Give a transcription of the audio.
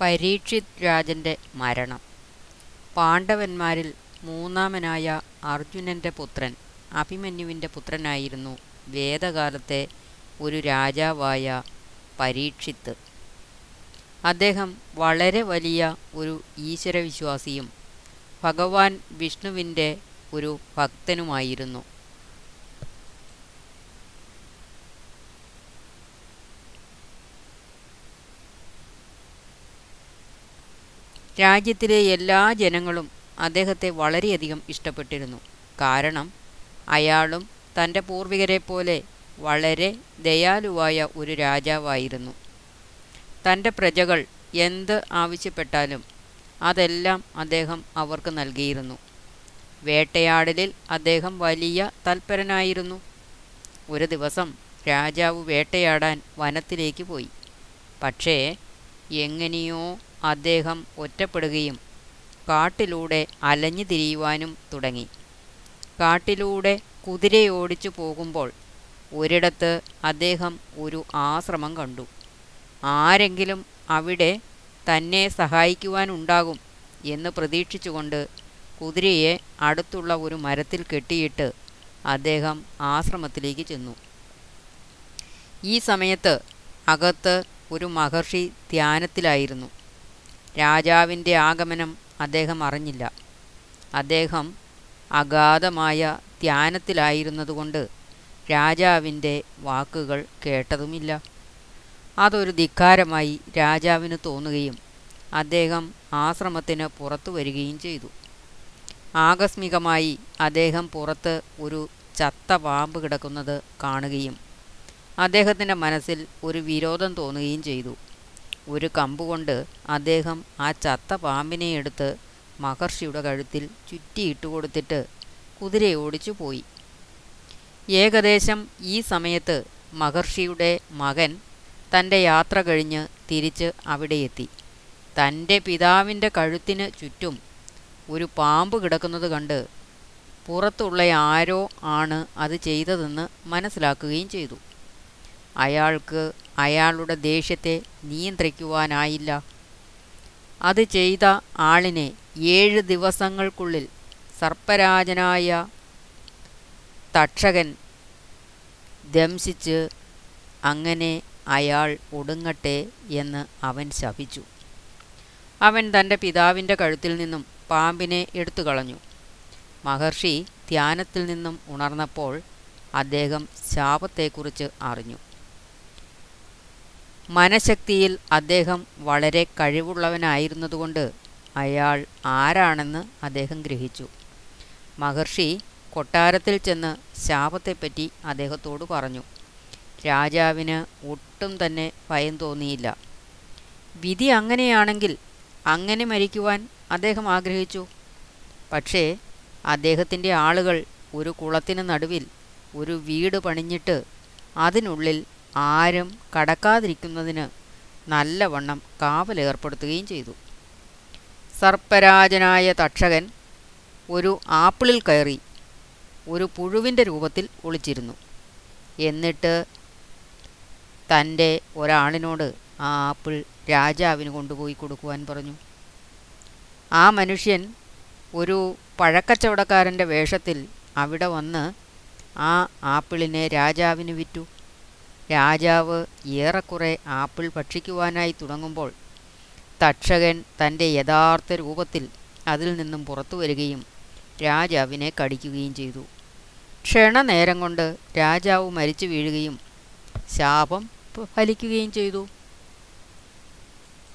പരീക്ഷിത് രാജന്റെ മരണം. പാണ്ഡവന്മാരിൽ മൂന്നാമനായ അർജുനന്റെ പുത്രൻ അഭിമന്യുവിന്റെ പുത്രനായിരുന്നു വേദകാലത്തെ ഒരു രാജാവായ പരീക്ഷിത്ത് അദ്ദേഹം വളരെ വലിയ ഒരു ഈശ്വരവിശ്വാസിയും ഭഗവാൻ വിഷ്ണുവിന്റെ ഒരു ഭക്തനുമായിരുന്നു. രാജ്യത്തിലെ എല്ലാ ജനങ്ങളും അദ്ദേഹത്തെ വളരെയധികം ഇഷ്ടപ്പെട്ടിരുന്നു. കാരണം അയാളും തന്റെ പൂർവികരെ പോലെ വളരെ ദയാലുവായ ഒരു രാജാവായിരുന്നു. തന്റെ പ്രജകൾ എന്ത് ആവശ്യപ്പെട്ടാലും അതെല്ലാം അദ്ദേഹം അവർക്ക് നൽകിയിരുന്നു. വേട്ടയാടലിൽ അദ്ദേഹം വലിയ തൽപരനായിരുന്നു. ഒരു ദിവസം രാജാവ് വേട്ടയാടാൻ വനത്തിലേക്ക് പോയി. പക്ഷേ എങ്ങനെയോ അദ്ദേഹം ഒറ്റപ്പെടുകയും കാട്ടിലൂടെ അലഞ്ഞു തിരിയുവാനും തുടങ്ങി. കാട്ടിലൂടെ കുതിരയോടിച്ചു പോകുമ്പോൾ ഒരിടത്ത് അദ്ദേഹം ഒരു ആശ്രമം കണ്ടു. ആരെങ്കിലും അവിടെ തന്നെ സഹായിക്കുവാനുണ്ടാകും എന്ന് പ്രതീക്ഷിച്ചുകൊണ്ട് കുതിരയെ അടുത്തുള്ള ഒരു മരത്തിൽ കെട്ടിയിട്ട് അദ്ദേഹം ആശ്രമത്തിലേക്ക് ചെന്നു. ഈ സമയത്ത് അകത്ത് ഒരു മഹർഷി ധ്യാനത്തിലായിരുന്നു. രാജാവിന്റെ ആഗമനം അദ്ദേഹം അറിഞ്ഞില്ല. അദ്ദേഹം അഗാധമായ ധ്യാനത്തിലായിരുന്നതുകൊണ്ട് രാജാവിന്റെ വാക്കുകൾ കേട്ടതുമില്ല. അതൊരു ധിക്കാരമായി രാജാവിന് തോന്നുകയും അദ്ദേഹം ആശ്രമത്തിന് പുറത്തു വരികയും ചെയ്തു. ആകസ്മികമായി അദ്ദേഹം പുറത്ത് ഒരു ചത്ത പാമ്പ് കിടക്കുന്നത് കാണുകയും അദ്ദേഹത്തിന്റെ മനസ്സിൽ ഒരു വിരോധം തോന്നുകയും ചെയ്തു. ഒരു കമ്പുകൊണ്ട് അദ്ദേഹം ആ ചത്ത പാമ്പിനെ എടുത്ത് മഹർഷിയുടെ കഴുത്തിൽ ചുറ്റിയിട്ട് കൊടുത്തിട്ട് കുതിരയെ ഓടിച്ചു പോയി. ഏകദേശം ഈ സമയത്ത് മഹർഷിയുടെ മകൻ തന്റെ യാത്ര കഴിഞ്ഞ് തിരിച്ച് അവിടെ എത്തി. തന്റെ പിതാവിന്റെ കഴുത്തിന് ചുറ്റും ഒരു പാമ്പ് കിടക്കുന്നത് കണ്ട് പുറത്തുള്ള ആരോ ആണ് അത് ചെയ്തതെന്ന് മനസ്സിലാക്കുകയും ചെയ്തു. അയാൾക്ക് അയാളുടെ ദേഷ്യത്തെ നിയന്ത്രിക്കുവാനായില്ല. അത് ചെയ്ത ആളിനെ ഏഴ് ദിവസങ്ങൾക്കുള്ളിൽ സർപ്പരാജനായ തക്ഷകൻ ദംശിച്ച് അങ്ങനെ അയാൾ ഒടുങ്ങട്ടെ എന്ന് അവൻ ശപിച്ചു. അവൻ തന്റെ പിതാവിന്റെ കഴുത്തിൽ നിന്നും പാമ്പിനെ എടുത്തു കളഞ്ഞു മഹർഷി ധ്യാനത്തിൽ നിന്നും ഉണർന്നപ്പോൾ അദ്ദേഹം ശാപത്തെക്കുറിച്ച് അറിഞ്ഞു. മനഃശക്തിയിൽ അദ്ദേഹം വളരെ കഴിവുള്ളവനായിരുന്നതുകൊണ്ട് അയാൾ ആരാണെന്ന് അദ്ദേഹം ഗ്രഹിച്ചു. മഹർഷി കൊട്ടാരത്തിൽ ചെന്ന് ശാപത്തെപ്പറ്റി അദ്ദേഹത്തോട് പറഞ്ഞു. രാജാവിന് ഒട്ടും തന്നെ ഭയം തോന്നിയില്ല. വിധി അങ്ങനെയാണെങ്കിൽ അങ്ങനെ മരിക്കുവാൻ അദ്ദേഹം ആഗ്രഹിച്ചു. പക്ഷേ അദ്ദേഹത്തിന്റെ ആളുകൾ ഒരു കുളത്തിന് നടുവിൽ ഒരു വീട് പണിഞ്ഞിട്ട് അതിനുള്ളിൽ ആരും കടക്കാതിരിക്കുന്നതിന് നല്ലവണ്ണം കാവലേർപ്പെടുത്തുകയും ചെയ്തു. സർപ്പരാജനായ തക്ഷകൻ ഒരു ആപ്പിളിൽ കയറി ഒരു പുഴുവിന്റെ രൂപത്തിൽ ഒളിച്ചിരുന്നു. എന്നിട്ട് തന്റെ ഒരാളിനോട് ആ ആപ്പിൾ രാജാവിന് കൊണ്ടുപോയി കൊടുക്കുവാൻ പറഞ്ഞു. ആ മനുഷ്യൻ ഒരു പഴക്കച്ചവടക്കാരന്റെ വേഷത്തിൽ അവിടെ വന്ന് ആ ആപ്പിളിനെ രാജാവിന് വിറ്റു. രാജാവ് ഏറെക്കുറെ ആപ്പിൾ ഭക്ഷിക്കുവാനായി തുടങ്ങുമ്പോൾ തക്ഷകൻ തന്റെ യഥാർത്ഥ രൂപത്തിൽ അതിൽ നിന്നും പുറത്തു വരികയും രാജാവിനെ കടിക്കുകയും ചെയ്തു. ക്ഷണനേരം കൊണ്ട് രാജാവ് മരിച്ചു വീഴുകയും ശാപം ഫലിക്കുകയും ചെയ്തു.